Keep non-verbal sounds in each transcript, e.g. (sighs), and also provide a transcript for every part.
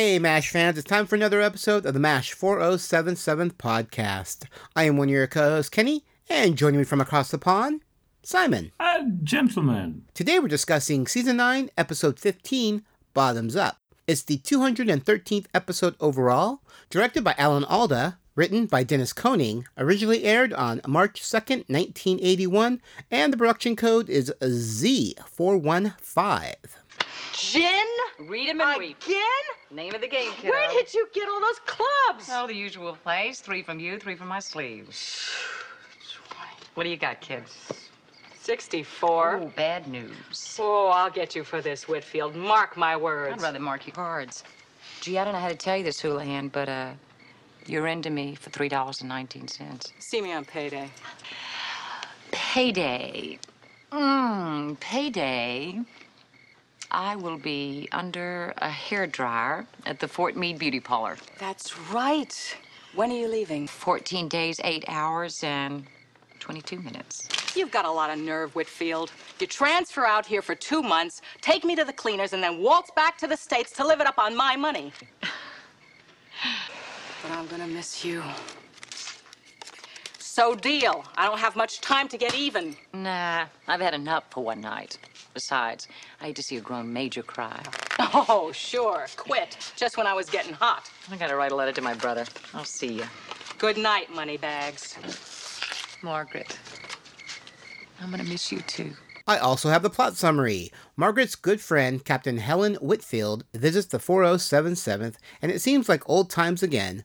Hey, MASH fans, it's time for another episode of the MASH 4077 podcast. I am one of your co hosts, Kenny, and joining me from across the pond, Simon. Uh, gentlemen. Today we're discussing Season 9, Episode 15, Bottoms Up. It's the 213th episode overall, directed by Alan Alda, written by Dennis Koenig, originally aired on March 2nd, 1981, and the production code is Z415. Gin? Read 'em and weep. Again? Name of the game, kiddo. Where did you get all those clubs? Oh, the usual place. Three from you, three from my sleeves. What do you got, kids? 64. Oh, bad news. Oh, I'll get you for this, Whitfield. Mark my words. I'd rather mark your cards. Gee, I don't know how to tell you this, Houlihan, but uh, you're into me for three dollars and nineteen cents. See me on payday. Payday. Mmm, payday. I will be under a hair dryer at the Fort Meade Beauty Parlor. That's right. When are you leaving? 14 days, 8 hours, and 22 minutes. You've got a lot of nerve, Whitfield. You transfer out here for two months, take me to the cleaners, and then waltz back to the States to live it up on my money. (sighs) But I'm gonna miss you. So deal. I don't have much time to get even. Nah, I've had enough for one night. Besides, I hate to see a grown major cry. Oh, sure. Quit. Just when I was getting hot. I gotta write a letter to my brother. I'll see you. Good night, moneybags. Margaret. I'm gonna miss you too. I also have the plot summary. Margaret's good friend, Captain Helen Whitfield, visits the 4077th, and it seems like old times again.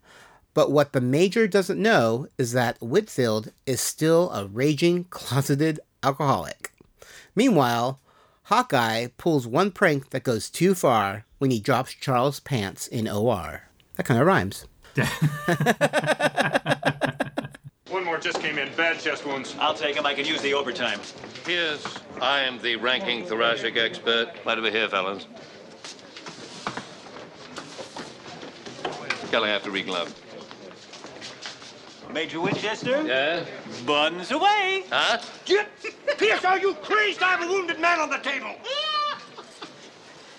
But what the Major doesn't know is that Whitfield is still a raging, closeted alcoholic. Meanwhile, Hawkeye pulls one prank that goes too far when he drops Charles' pants in OR. That kind of rhymes. (laughs) One more just came in. Bad chest wounds. I'll take him. I can use the overtime. Pierce, I am the ranking thoracic expert. Right over here, fellas. Kelly, have to reglove. Major Winchester? Yeah? Buns away. Huh? Get! Pierce, are you crazed? I have a wounded man on the table.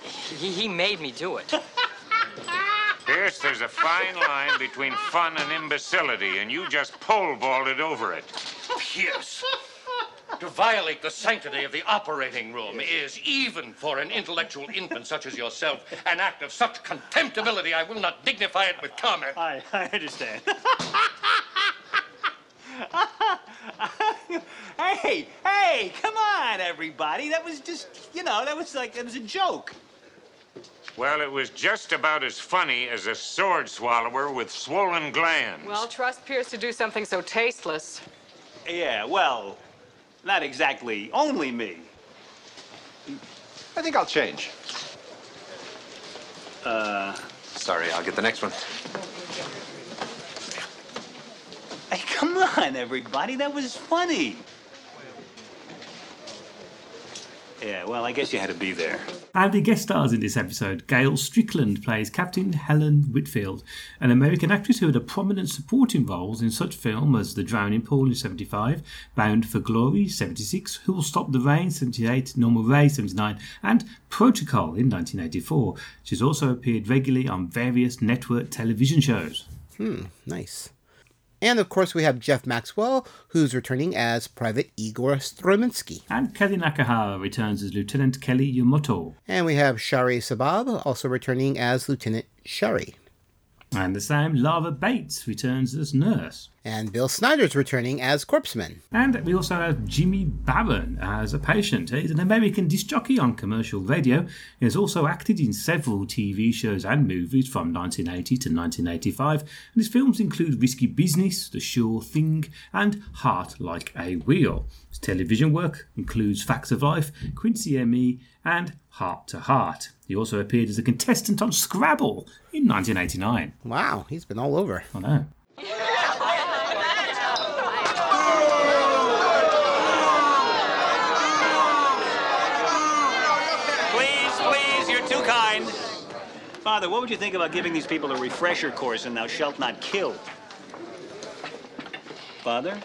He, he made me do it. (laughs) Pierce, there's a fine line between fun and imbecility, and you just pole vaulted over it. Pierce. To violate the sanctity of the operating room is, even for an intellectual infant such as yourself, an act of such contemptibility I will not dignify it with comment. I, I understand. (laughs) (laughs) hey, hey, come on, everybody. That was just, you know, that was like, that was a joke. Well, it was just about as funny as a sword swallower with swollen glands. Well, trust Pierce to do something so tasteless. Yeah, well, not exactly only me. I think I'll change. Uh, Sorry, I'll get the next one. hey, come on, everybody. That was funny. Yeah, well, I guess you had to be there. And the guest stars in this episode, Gail Strickland plays Captain Helen Whitfield, an American actress who had a prominent supporting roles in such films as The Drowning Pool in 75, Bound for Glory 76, Who Will Stop the Rain 78, Norma Rae 79, and Protocol in 1984. She's also appeared regularly on various network television shows. Hmm, nice. And of course, we have Jeff Maxwell, who's returning as Private Igor Straminsky. And Kelly Nakahara returns as Lieutenant Kelly Yumoto. And we have Shari Sabab, also returning as Lieutenant Shari. And the same Lara Bates returns as Nurse. And Bill Snyder's returning as Corpsman. And we also have Jimmy Barron as a patient. He's an American disc jockey on commercial radio. He has also acted in several TV shows and movies from 1980 to 1985. And his films include Risky Business, The Sure Thing, and Heart Like a Wheel. His television work includes Facts of Life, Quincy M.E., and Heart to Heart. He also appeared as a contestant on Scrabble in 1989. Wow, he's been all over. I know. Please, please, you're too kind. Father, what would you think about giving these people a refresher course in Thou Shalt Not Kill? Father?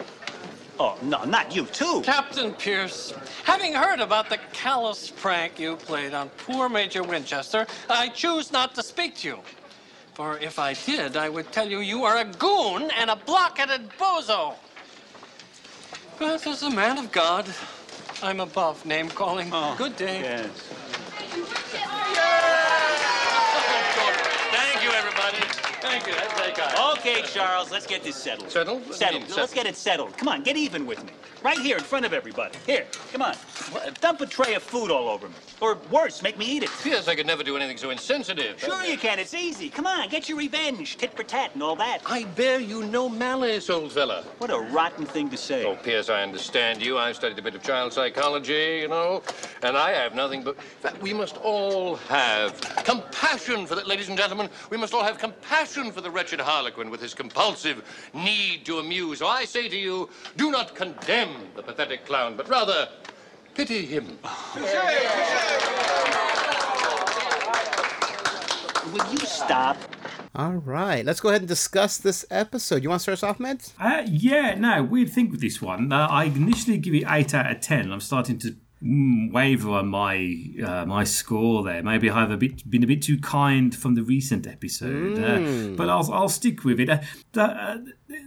Oh, no, not you, too. Captain Pierce, having heard about the callous prank you played on poor Major Winchester, I choose not to speak to you. For if I did, I would tell you you are a goon and a blockheaded bozo. But as a man of God, I'm above name calling. Oh, Good day. Yes. Thank you, everybody. Thank you. That's very kind. Okay, Charles, let's get this settled. Settled? What Settled. mean, Let's settled? get it settled. Come on, get even with me. Right here in front of everybody. Here, come on. Dump a tray of food all over me. Or worse, make me eat it. Yes, I could never do anything so insensitive. Sure you can. It's easy. Come on, get your revenge. Tit for tat and all that. I bear you no malice, old fella. What a rotten thing to say. Oh, Pierce, I understand you. I've studied a bit of child psychology, you know, and I have nothing but. Fact, we must all have compassion for that, ladies and gentlemen. We must all have compassion for the wretched Harlequin with his compulsive need to amuse. So I say to you, do not condemn the pathetic clown, but rather pity him. Will you stop? All right, let's go ahead and discuss this episode. You want to start us off, Meds? Uh, yeah, no, weird thing with this one. Uh, I initially give it eight out of ten. I'm starting to waver on my uh, my score there. Maybe I've a bit been a bit too kind from the recent episode, Mm. uh, but I'll I'll stick with it. Uh, the, uh,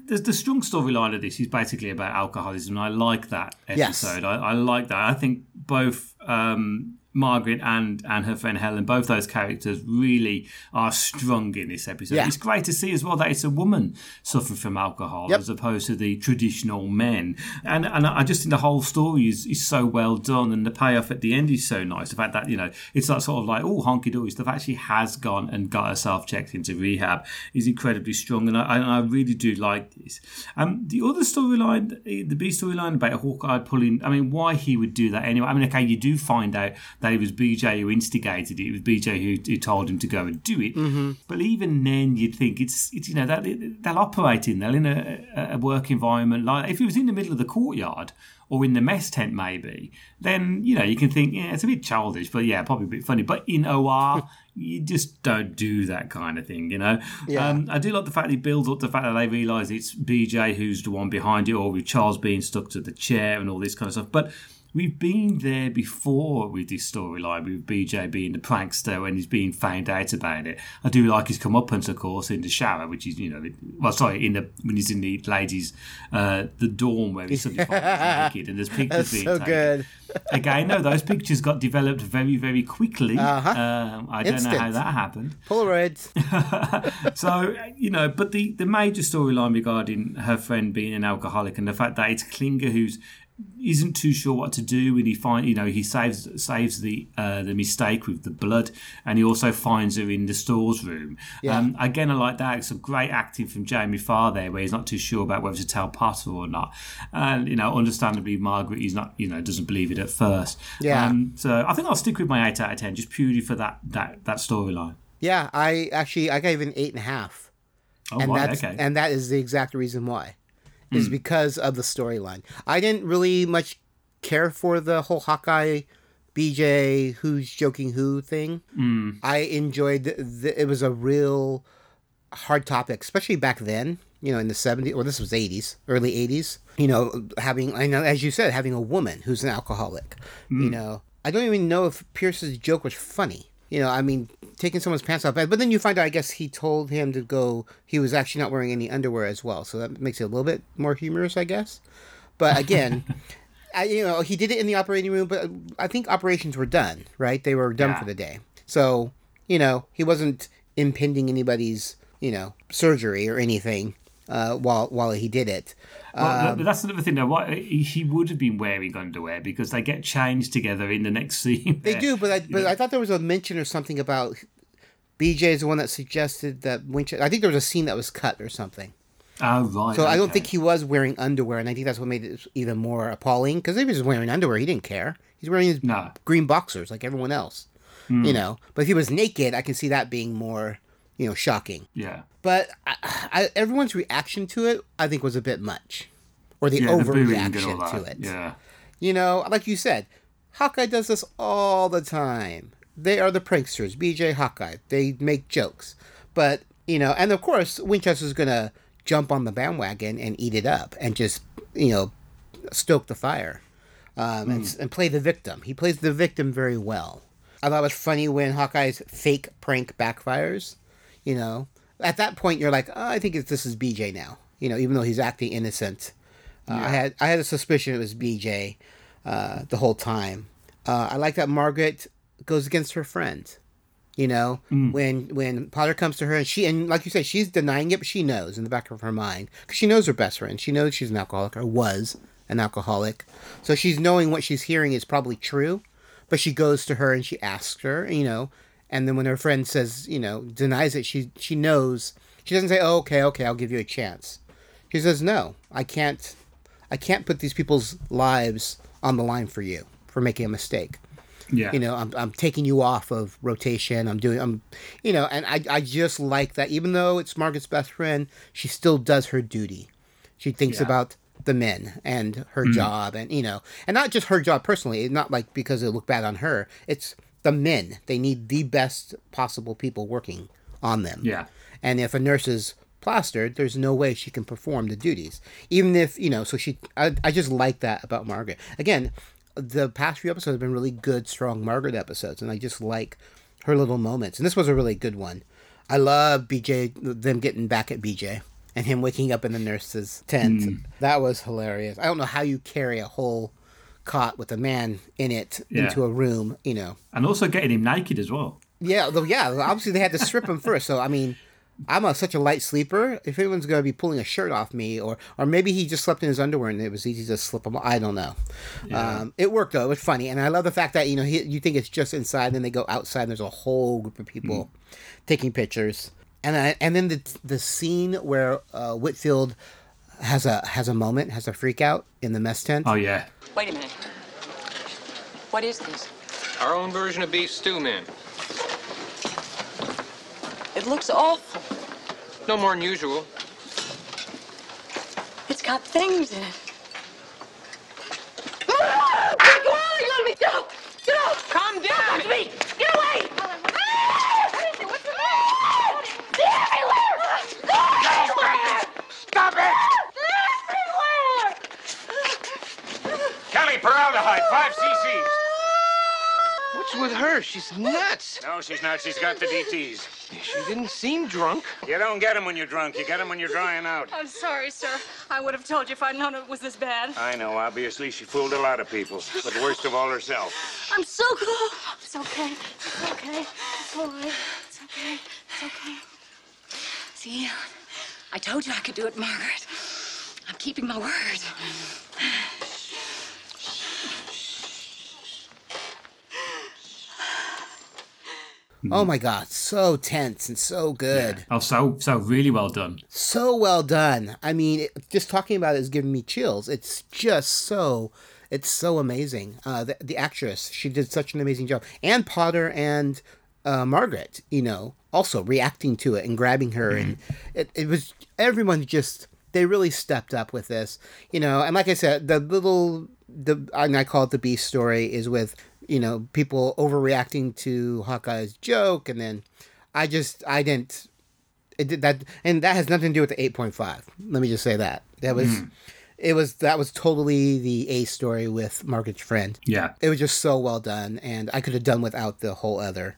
the, the strong storyline of this is basically about alcoholism. And I like that Yes. episode. I, I like that. I think both. Um, Margaret and and her friend Helen, both those characters really are strong in this episode. Yeah. It's great to see as well that it's a woman suffering from alcohol Yep. as opposed to the traditional men. And and I just think the whole story is, is so well done and the payoff at the end is so nice. The fact that, you know, it's not sort of like, oh, honky dory stuff actually has gone and got herself checked into rehab is incredibly strong. And I, and I really do like this. Um, the other storyline, the B storyline about Hawkeye pulling, I mean, why he would do that anyway. I mean, okay, you do find out that it was BJ who instigated it. It was BJ who, who told him to go and do it. Mm-hmm. But even then, you'd think it's, it's you know, that they'll operate in, they're in a, a work environment. Like if it was in the middle of the courtyard or in the mess tent, maybe, then, you know, you can think, yeah, it's a bit childish, but yeah, probably a bit funny. But in OR, (laughs) you just don't do that kind of thing, you know? Yeah. Um, I do like the fact he builds up the fact that they realise it's BJ who's the one behind it, or with Charles being stuck to the chair and all this kind of stuff. But we've been there before with this storyline, with BJ being the prankster when he's being found out about it. I do like his comeuppance, of course, in the shower, which is, you know, well, sorry, in the when he's in the ladies' uh, the dorm where he's suddenly naked (laughs) and there's pictures That's being so taken. good. Again, no, those pictures got developed very, very quickly. Uh-huh. Um, I don't know how that happened. Polaroids. (laughs) so you know, but the the major storyline regarding her friend being an alcoholic and the fact that it's Klinger who's isn't too sure what to do and he find you know he saves saves the uh, the mistake with the blood and he also finds her in the stores room Yeah. um, again I like that some great acting from Jamie Farr there where he's not too sure about whether to tell Potter or not and you know understandably Margaret he's not you know doesn't believe it at first Yeah. um, so I think I'll stick with my 8 out of 10 just purely for that that that storyline Yeah, I actually I gave it an eight and a half. oh and right that's okay and that is the exact reason why. Is because of the storyline. I didn't really much care for the whole Hawkeye BJ who's joking who thing. Mm. I enjoyed the, the, it was a real hard topic, especially back then, you know, in the 70s or this was 80s, early 80s. You know, having I know as you said, having a woman who's an alcoholic. You know, I don't even know if Pierce's joke was funny. You know, I mean, taking someone's pants off. But then you find out, I guess he told him to go. He was actually not wearing any underwear as well, so that makes it a little bit more humorous, I guess. But again, (laughs) I, you know, he did it in the operating room, but uh, I think operations were done. Right, they were done Yeah. for the day. So you know, he wasn't impinging anybody's you know surgery or anything uh, while while he did it. Well, th- that's another thing though. What he would have been wearing underwear because they get changed together in the next (laughs) scene. They do, but I, but I thought there was a mention or something about BJ is the one that suggested that Winchester. I think there was a scene that was cut or something. Oh right. So I don't think he was wearing underwear, and I think that's what made it even more appalling. Because if he was wearing underwear, he didn't care. He's wearing his No. green boxers like everyone else, Hmm. you know. But if he was naked, I can see that being more, you know, shocking. Yeah. But I, I, everyone's reaction to it, I think, was a bit much, or the Yeah, the overreaction all to it. Yeah. You know, like you said, Hawkeye does this all the time. They are the pranksters, BJ Hawkeye. They make jokes. But, you know, and of course, Winchester's going to jump on the bandwagon and eat it up and just, you know, stoke the fire um, and, and play the victim. He plays the victim very well. I thought it was funny when Hawkeye's fake prank backfires, you know. at that point you're like, oh, I think it's, this is BJ now. You know, even though he's acting innocent, uh, I had I had a suspicion it was BJ uh, the whole time. Uh, I like that Margaret goes against her friend. You know, when when Potter comes to her and she and like you said, she's denying it, but she knows in the back of her mind because she knows her best friend. She knows she's an alcoholic or was an alcoholic, so she's knowing what she's hearing is probably true. But she goes to her and she asks her, you know, and then when her friend says, you know, denies it, she she knows. She doesn't say, "Oh, okay, okay, I'll give you a chance." She says, "No, I can't. I can't put these people's lives on the line for you for making a mistake." Yeah. You know, I'm, I'm taking you off of rotation. I'm doing, I'm, you know, and I, I just like that. Even though it's Margaret's best friend, she still does her duty. She thinks Yeah. about the men and her Mm. job and, you know, and not just her job personally, not like because it looked bad on her. It's the men. They need the best possible people working on them. Yeah. And if a nurse is plastered, there's no way she can perform the duties. Even if, you know, so she, I, I just like that about Margaret. Again, the past few episodes have been really good, strong Margaret episodes, and I just like her little moments. And this was a really good one. I love BJ, them getting back at BJ and him waking up in the nurse's tent. Mm. That was hilarious. I don't know how you carry a whole cot with a man in it Yeah. into a room, you know. And also getting him naked as well. Yeah, though, yeah. Obviously, they had to strip him first. So, I mean, I'm a, such a light sleeper. If anyone's going to be pulling a shirt off me, or or maybe he just slept in his underwear and it was easy to slip him. I don't know. Yeah. Um, it worked though. It was funny, and I love the fact that you know he, you think it's just inside, and then they go outside, and there's a whole group of people taking pictures. And I, and then the the scene where uh, Whitfield has a has a moment, has a freak out in the mess tent. Oh yeah. Wait a minute. What is this? Our own version of beef stew, man. It looks awful. No more than usual. It's got things in it. Calm down. me! Get away! Stop it! Kelly, Paraldehyde, 5 cc's. What's with her? She's nuts. No, she's not. She's got the DTs. She didn't seem drunk. You don't get them when you're drunk. You get them when you're drying out. I'm sorry, sir. I would have told you if I'd known it was this bad. I know, obviously, she fooled a lot of people, but worst of all, herself. I'm so cool. It's okay. It's okay. It's all right. It's okay. It's okay. See, I told you I could do it, Margaret. I'm keeping my word. Oh my god, so tense and so good. Oh, so so really well done. so well done. I mean, it, just talking about it is giving me chills. It's just so, it's so amazing. Uh, the, the actress, she did such an amazing job, and Potter and uh, Margaret, you know, also reacting to it and grabbing her, and it, it was everyone just they really stepped up with this, you know. And like I said, the little the and I call it the beast story is with you know people overreacting to Hawkeye's joke, and then I just I didn't it did that and that has nothing to do with the 8.5 let me just say that that was Mhm. it was that was totally the a story with margaret's friend Yeah. it was just so well done and i could have done without the whole other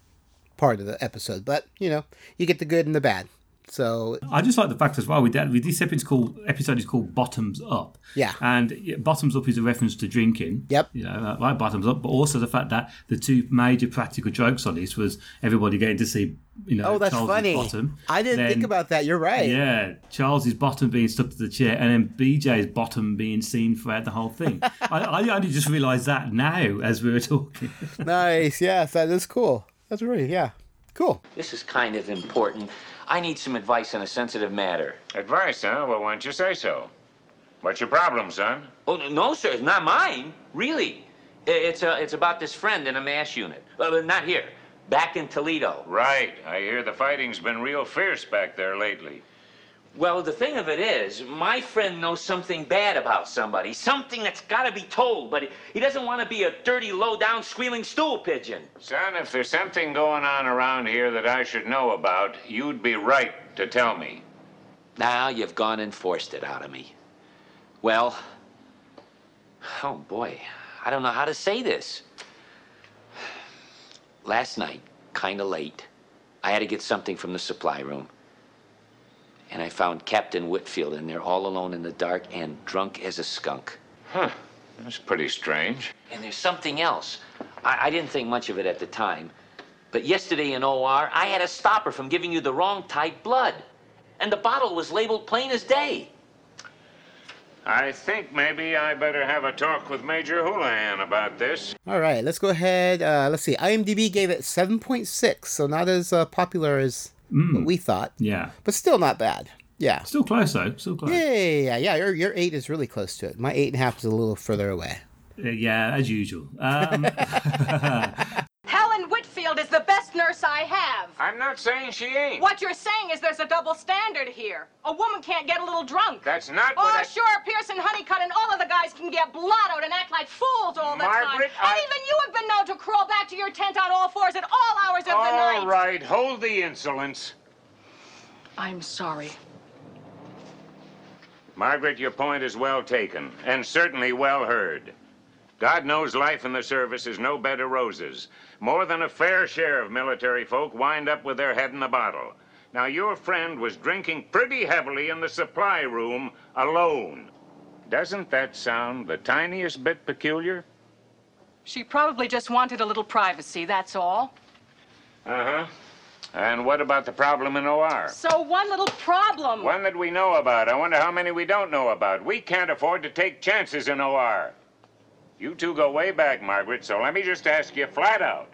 part of the episode but you know you get the good and the bad so I just like the fact as well with that with this episode is called episode is called Bottoms Up. Yeah. And Bottoms Up is a reference to drinking. Yep. You know, like Bottoms Up, but also the fact that the two major practical jokes on this was everybody getting to see, you know, oh that's Charles's funny bottom. i didn't Then- think about that you're right Yeah, Charles's bottom being stuck to the chair, and then BJ's bottom being seen throughout the whole thing. (laughs) I, I only just realised that now as we were talking. nice yes that is cool that's really yeah cool This is kind of important. I need some advice on a sensitive matter. Advice, huh? Well, why don't you say so? What's your problem, son? Oh, no, sir, it's not mine. Really. It's, uh, it's about this friend in a MASH unit. Uh, not here. Back in Toledo. Right. I hear the fighting's been real fierce back there lately. Well, the thing of it is, my friend knows something bad about somebody, something that's got to be told, but he, doesn't want to be a dirty, low-down, squealing stool pigeon. Son, if there's something going on around here that I should know about, you'd be right to tell me. Now you've gone and forced it out of me. Well, oh boy, I don't know how to say this. Last night, kind of late, I had to get something from the supply room. And I found Captain Whitfield in there all alone in the dark and drunk as a skunk. Huh. That's pretty strange. And there's something else. I, I didn't think much of it at the time, but yesterday in OR, I had a stopper from giving you the wrong type blood. And the bottle was labeled plain as day. I think maybe I better have a talk with Major Houlihan about this. All right, let's go ahead. Uh, let's see. IMDb gave it 7.6, so not as uh, popular as what we thought, Yeah. but still not bad. Yeah. Still close though. Still close. Yeah, yeah, yeah, yeah. Your, your eight is really close to it. My eight and a half is a little further away. Uh, yeah, as usual. Um, (laughs) (laughs) Helen Whitfield is the best nurse I have. I'm not saying she ain't. What you're saying is there's a double standard here. A woman can't get a little drunk. That's not Oh, what I... sure, Pearson Honeycutt and all of the guys can get blottoed and act like fools all the time. Margaret, And even you have been known to crawl back to your tent on all fours at all hours of the night. All right, hold the insolence. I'm sorry. Margaret, your point is well taken, and certainly well heard. God knows life in the service is no bed of roses. More than a fair share of military folk wind up with their head in the bottle. Now, your friend was drinking pretty heavily in the supply room alone. Doesn't that sound the tiniest bit peculiar? She probably just wanted a little privacy, that's all. Uh huh. And what about the problem in OR? So one little problem. One that we know about. I wonder how many we don't know about. We can't afford to take chances in OR. You two go way back, Margaret, so let me just ask you flat out.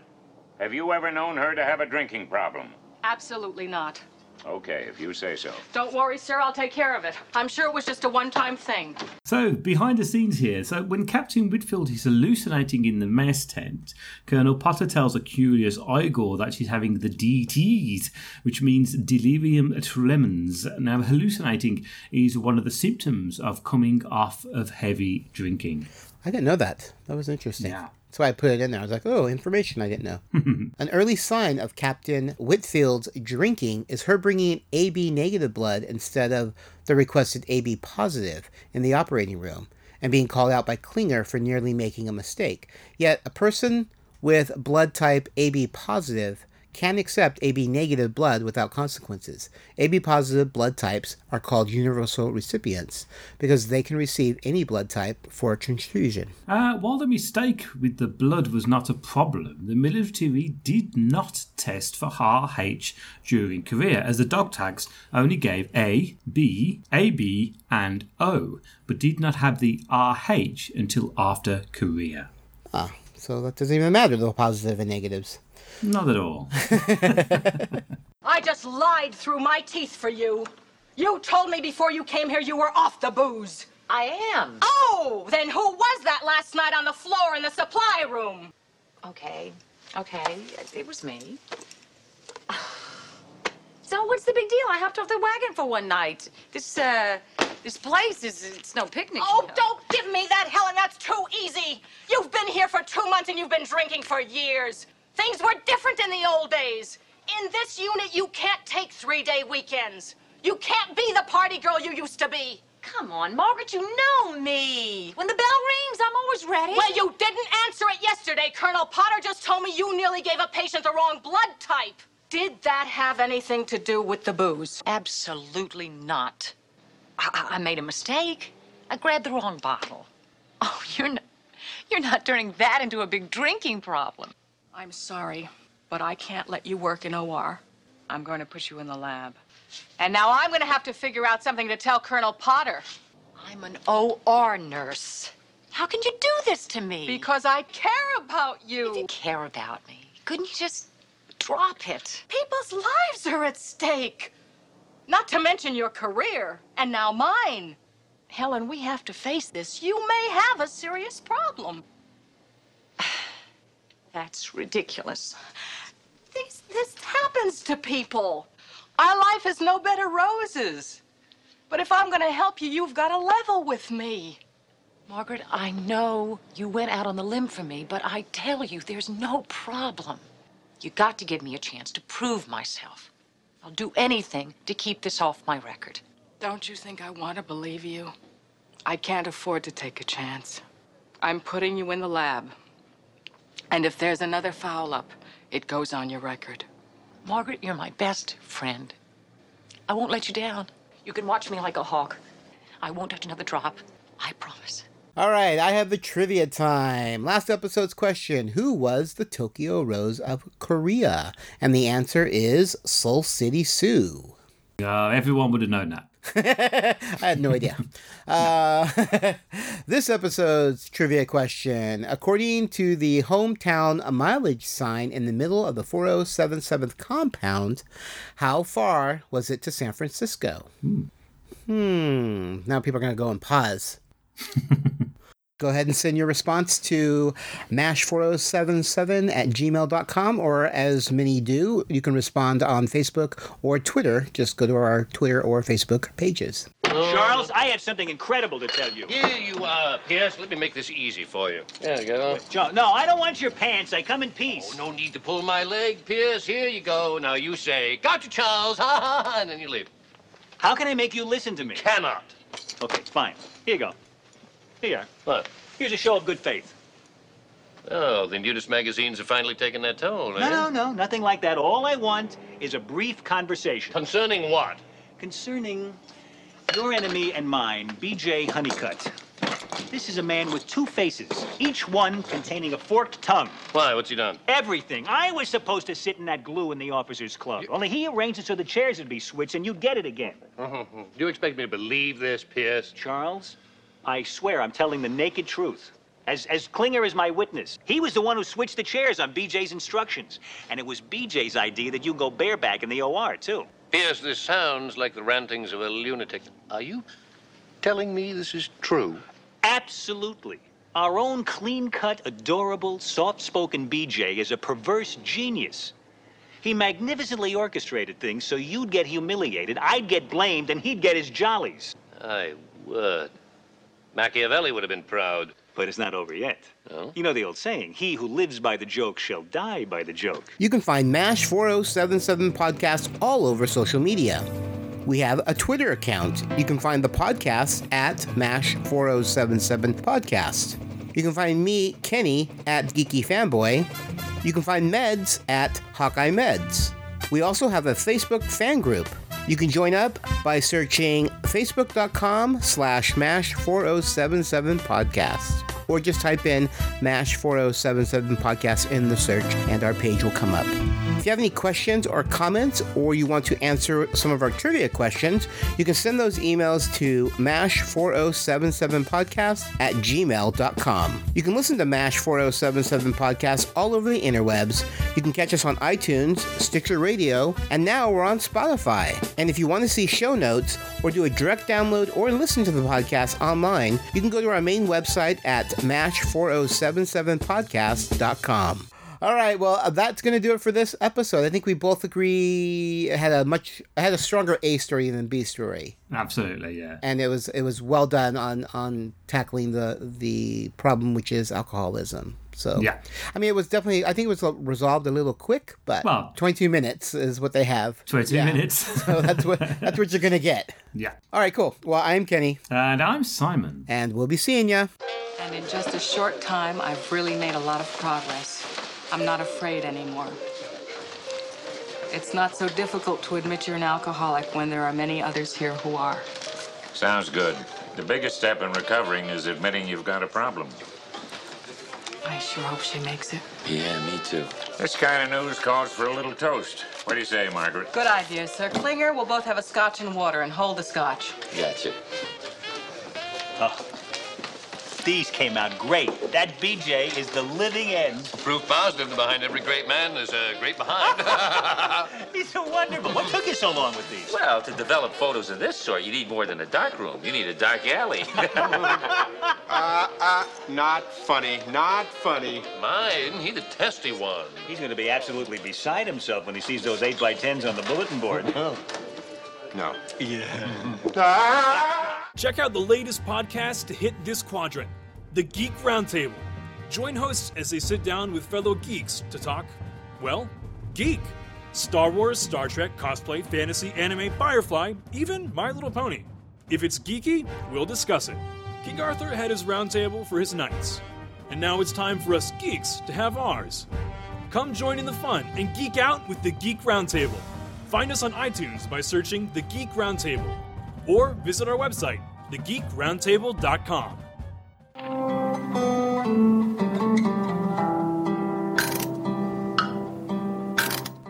Have you ever known her to have a drinking problem? Absolutely not. Okay, if you say so. Don't worry, sir, I'll take care of it. I'm sure it was just a one-time thing. So, behind the scenes here, so when Captain Whitfield is hallucinating in the mess tent, Colonel Potter tells a curious Igor that she's having the DTs, which means delirium tremens. Now, hallucinating is one of the symptoms of coming off of heavy drinking. I didn't know that. That was interesting. Yeah. That's why I put it in there. I was like, oh, information I didn't know. (laughs) An early sign of Captain Whitfield's drinking is her bringing in AB negative blood instead of the requested AB positive in the operating room and being called out by Klinger for nearly making a mistake. Yet, a person with blood type AB positive can accept AB negative blood without consequences. AB positive blood types are called universal recipients because they can receive any blood type for transfusion. Uh, while the mistake with the blood was not a problem, the military did not test for RH during Korea, as the dog tags only gave A, B, AB, and O, but did not have the RH until after Korea. Ah, so that doesn't even matter, the positive and negatives. Not at all. (laughs) I just lied through my teeth for you. You told me before you came here you were off the booze. I am. Oh, then who was that last night on the floor in the supply room? Okay, okay, it was me. (sighs) So what's the big deal? I hopped off the wagon for one night. This, uh, this place is, it's no picnic. you Oh, know. don't give me that, Helen. That's too easy. You've been here for two months and you've been drinking for years. Things were different in the old days. In this unit, you can't take three day weekends. You can't be the party girl you used to be. Come on, Margaret, you know me. When the bell rings, I'm always ready. Well, you didn't answer it yesterday. Colonel Potter just told me you nearly gave a patient the wrong blood type. Did that have anything to do with the booze? Absolutely not. I, I- I made a mistake. I grabbed the wrong bottle. Oh, you're not, you're not turning that into a big drinking problem. I'm sorry, but I can't let you work in OR. I'm going to put you in the lab. And now I'm going to have to figure out something to tell Colonel Potter. I'm an OR nurse. How can you do this to me? Because I care about you. If you care about me, couldn't you just drop it? People's lives are at stake. Not to mention your career, and now mine. Helen, we have to face this. You may have a serious problem. That's ridiculous. This, this happens to people. Our life is no of roses. But if I'm going to help you, you've got to level with me. Margaret, I know you went out on the limb for me, but I tell you, there's no problem. You got to give me a chance to prove myself. I'll do anything to keep this off my record. Don't you think I want to believe you? I can't afford to take a chance. I'm putting you in the lab. And if there's another foul up, it goes on your record. Margaret, you're my best friend. I won't let you down. You can watch me like a hawk. I won't touch another drop. I promise. All right, I have the trivia time. Last episode's question Who was the Tokyo Rose of Korea? And the answer is Seoul City Sue. Uh, everyone would have known that. (laughs) I had no idea. Uh, (laughs) this episode's trivia question According to the hometown mileage sign in the middle of the 4077th compound, how far was it to San Francisco? Hmm. Hmm. Now people are going to go and pause. (laughs) go ahead and send your response to mash4077 at gmail.com, or as many do, you can respond on Facebook or Twitter. Just go to our Twitter or Facebook pages. Charles, I have something incredible to tell you. Here you are, Pierce. Let me make this easy for you. Yeah, go. Charles, no, I don't want your pants. I come in peace. Oh, no need to pull my leg, Pierce. Here you go. Now you say, "Gotcha, Charles," (laughs) ha ha ha, and then you leave. How can I make you listen to me? Cannot. Okay, fine. Here you go. Here you. What? Here's a show of good faith. Oh, the nudist magazines have finally taken their toll, eh? No, no, no, nothing like that. All I want is a brief conversation. Concerning what? Concerning your enemy and mine, BJ Honeycutt. This is a man with two faces, each one containing a forked tongue. Why? What's he done? Everything. I was supposed to sit in that glue in the officers' club. Only he arranged it so the chairs would be switched and you'd get it again. (laughs) Do you expect me to believe this, Pierce? Charles, I swear I'm telling the naked truth. As, as Klinger is my witness, he was the one who switched the chairs on BJ's instructions. And it was BJ's idea that you go bareback in the OR, too. Pierce, this sounds like the rantings of a lunatic. Are you telling me this is true? Absolutely. Our own clean cut, adorable, soft spoken BJ is a perverse genius. He magnificently orchestrated things so you'd get humiliated, I'd get blamed, and he'd get his jollies. I would. Machiavelli would have been proud. But it's not over yet. No? You know the old saying, he who lives by the joke shall die by the joke. You can find MASH 4077 podcast all over social media. We have a Twitter account. You can find the podcast at MASH 4077 Podcast. You can find me, Kenny, at Geeky Fanboy. You can find Meds at Hawkeye Meds. We also have a Facebook fan group. You can join up by searching facebook.com slash mash 4077 podcast or just type in mash 4077 podcast in the search and our page will come up. If you have any questions or comments or you want to answer some of our trivia questions, you can send those emails to mash4077podcast at gmail.com. You can listen to MASH 4077 podcast all over the interwebs. You can catch us on iTunes, Stitcher Radio, and now we're on Spotify. And if you want to see show notes or do a direct download or listen to the podcast online, you can go to our main website at mash4077podcast.com. All right, well, uh, that's going to do it for this episode. I think we both agree it had a much it had a stronger A story than B story. Absolutely, yeah. And it was it was well done on on tackling the the problem which is alcoholism. So Yeah. I mean, it was definitely. I think it was resolved a little quick, but Well- 22 minutes is what they have. 22 Yeah. minutes. (laughs) so that's what (laughs) that's what you're gonna get. Yeah. All right, cool. Well, I'm Kenny, And I'm Simon. and we'll be seeing ya. And in just a short time, I've really made a lot of progress. I'm not afraid anymore. It's not so difficult to admit you're an alcoholic when there are many others here who are. Sounds good. The biggest step in recovering is admitting you've got a problem. I sure hope she makes it. Yeah, me too. This kind of news calls for a little toast. What do you say, Margaret? Good idea, Sir Klinger. We'll both have a scotch and water and hold the scotch. Gotcha. Oh, these came out great. That BJ is the living end. Proof positive that behind every great man there's a great behind. (laughs) These are wonderful. What took you so long with these? Well, to develop photos of this sort, you need more than a dark room. You need a dark alley. (laughs) Uh, uh, not funny. Not funny. My, isn't he the testy one? He's going to be absolutely beside himself when he sees those 8 by 10s on the bulletin board. (laughs) No. Yeah. (laughs) Check out the latest podcast to hit this quadrant The Geek Roundtable. Join hosts as they sit down with fellow geeks to talk, well, geek. Star Wars, Star Trek, cosplay, fantasy, anime, Firefly, even My Little Pony. If it's geeky, we'll discuss it. King Arthur had his roundtable for his knights. And now it's time for us geeks to have ours. Come join in the fun and geek out with the Geek Roundtable. Find us on iTunes by searching The Geek Roundtable. or visit our website, thegeekroundtable.com.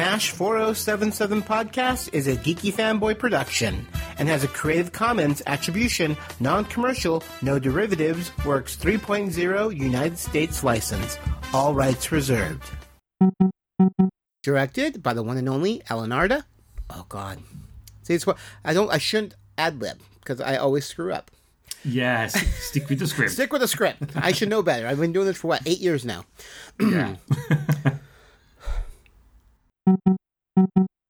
MASH 4077 Podcast is a geeky fanboy production and has a Creative Commons Attribution, Non Commercial, No Derivatives, Works 3.0 United States license. All rights reserved. Directed by the one and only Alan Arda. Oh, God. See, it's what I don't, I shouldn't ad lib because I always screw up. Yes, stick with the script. (laughs) Stick with the script. I should know better. I've been doing this for what, eight years now? (clears throat) Yeah. (laughs) Thank you.